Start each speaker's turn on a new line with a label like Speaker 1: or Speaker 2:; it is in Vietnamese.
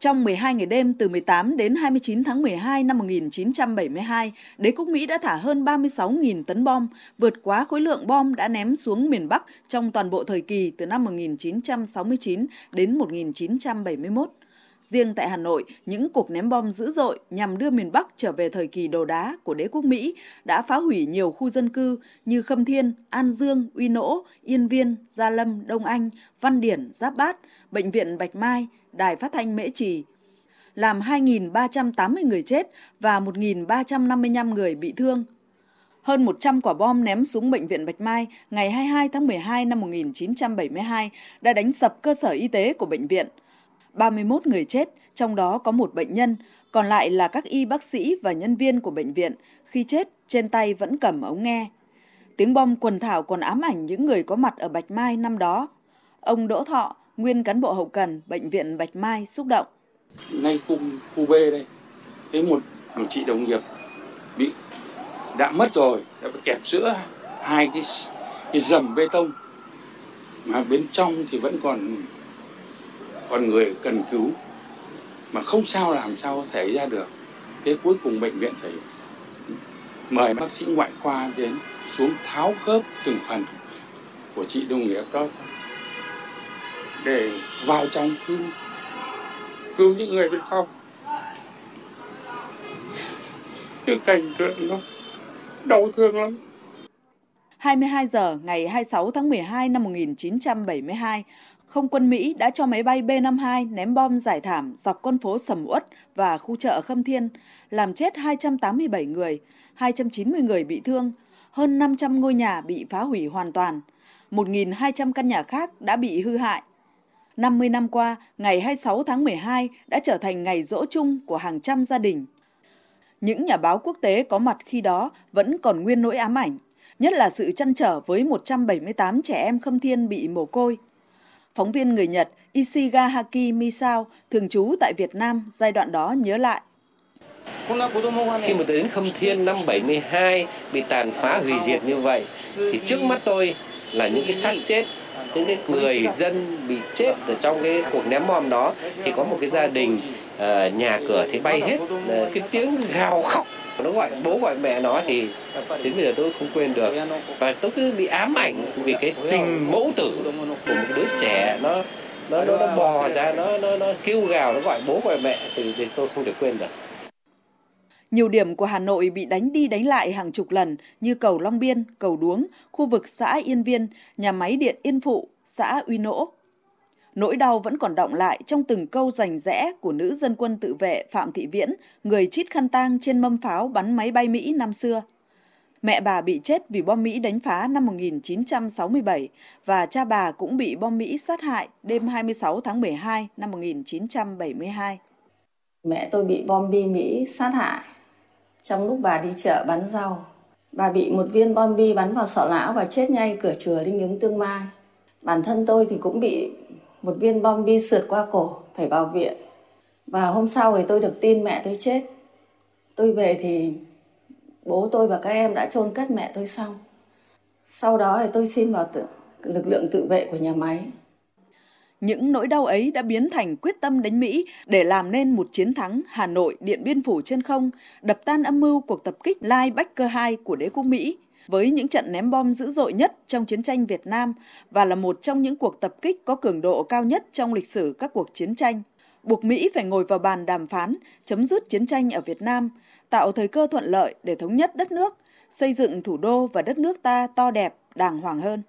Speaker 1: Trong 12 ngày đêm từ 18 đến 29 tháng 12 năm 1972, đế quốc Mỹ đã thả hơn 36.000 tấn bom, vượt quá khối lượng bom đã ném xuống miền Bắc trong toàn bộ thời kỳ từ năm 1969 đến 1971. Riêng tại Hà Nội, những cuộc ném bom dữ dội nhằm đưa miền Bắc trở về thời kỳ đồ đá của đế quốc Mỹ đã phá hủy nhiều khu dân cư như Khâm Thiên, An Dương, Uy Nỗ, Yên Viên, Gia Lâm, Đông Anh, Văn Điển, Giáp Bát, Bệnh viện Bạch Mai, Đài Phát thanh Mễ Trì, làm 2.380 người chết và 1.355 người bị thương. Hơn 100 quả bom ném xuống Bệnh viện Bạch Mai ngày 22 tháng 12 năm 1972 đã đánh sập cơ sở y tế của bệnh viện. 31 người chết, trong đó có một bệnh nhân, còn lại là các y bác sĩ và nhân viên của bệnh viện, khi chết trên tay vẫn cầm ống nghe. Tiếng bom quần thảo còn ám ảnh những người có mặt ở Bạch Mai năm đó. Ông Đỗ Thọ, nguyên cán bộ hậu cần bệnh viện Bạch Mai xúc động.
Speaker 2: Ngay khu, khu B đây, thấy một, một chị đồng nghiệp bị đã mất rồi, đã bị kẹp giữa hai cái, cái dầm bê tông mà bên trong thì vẫn còn còn người cần cứu. Mà không sao làm sao có thể ra được. Thế cuối cùng bệnh viện phải mời bác sĩ ngoại khoa đến xuống tháo khớp từng phần của chị đồng nghiệp đó để vào trong cứu cứu những người bên trong. Cái cảnh tượng nó đau thương lắm.
Speaker 1: 22 giờ ngày 26 tháng 12 năm 1972, không quân Mỹ đã cho máy bay B-52 ném bom giải thảm dọc con phố Sầm Uất và khu chợ Khâm Thiên, làm chết 287 người, 290 người bị thương, hơn 500 ngôi nhà bị phá hủy hoàn toàn, 1.200 căn nhà khác đã bị hư hại. 50 năm qua, ngày 26 tháng 12 đã trở thành ngày rỗ chung của hàng trăm gia đình. Những nhà báo quốc tế có mặt khi đó vẫn còn nguyên nỗi ám ảnh, nhất là sự chăn trở với 178 trẻ em khâm thiên bị mồ côi. Phóng viên người Nhật Ishigahaki Misao, thường trú tại Việt Nam giai đoạn đó nhớ lại.
Speaker 3: Khi mà tôi đến Khâm Thiên năm 72 bị tàn phá hủy diệt như vậy, thì trước mắt tôi là những cái xác chết những cái người dân bị chết ở trong cái cuộc ném bom đó thì có một cái gia đình uh, nhà cửa thì bay hết uh, cái tiếng gào khóc nó gọi bố gọi mẹ nó thì đến bây giờ tôi không quên được. Và tôi cứ bị ám ảnh vì cái tình mẫu tử của một đứa trẻ nó nó nó, nó bò ra nó nó nó kêu gào nó gọi bố gọi mẹ thì, thì tôi không thể quên được
Speaker 1: nhiều điểm của Hà Nội bị đánh đi đánh lại hàng chục lần như cầu Long Biên, cầu Đuống, khu vực xã Yên Viên, nhà máy điện Yên Phụ, xã Uy Nỗ. Nỗi đau vẫn còn động lại trong từng câu rành rẽ của nữ dân quân tự vệ Phạm Thị Viễn, người chít khăn tang trên mâm pháo bắn máy bay Mỹ năm xưa. Mẹ bà bị chết vì bom Mỹ đánh phá năm 1967 và cha bà cũng bị bom Mỹ sát hại đêm 26 tháng 12 năm 1972.
Speaker 4: Mẹ tôi bị bom bi Mỹ sát hại trong lúc bà đi chợ bán rau. Bà bị một viên bom bi bắn vào sọ não và chết ngay cửa chùa Linh ứng Tương Mai. Bản thân tôi thì cũng bị một viên bom bi sượt qua cổ, phải vào viện. Và hôm sau thì tôi được tin mẹ tôi chết. Tôi về thì bố tôi và các em đã chôn cất mẹ tôi xong. Sau đó thì tôi xin vào tự, lực lượng tự vệ của nhà máy.
Speaker 1: Những nỗi đau ấy đã biến thành quyết tâm đánh Mỹ để làm nên một chiến thắng Hà Nội Điện Biên Phủ trên không, đập tan âm mưu cuộc tập kích Lai Bách Cơ 2 của đế quốc Mỹ với những trận ném bom dữ dội nhất trong chiến tranh Việt Nam và là một trong những cuộc tập kích có cường độ cao nhất trong lịch sử các cuộc chiến tranh. Buộc Mỹ phải ngồi vào bàn đàm phán, chấm dứt chiến tranh ở Việt Nam, tạo thời cơ thuận lợi để thống nhất đất nước, xây dựng thủ đô và đất nước ta to đẹp, đàng hoàng hơn.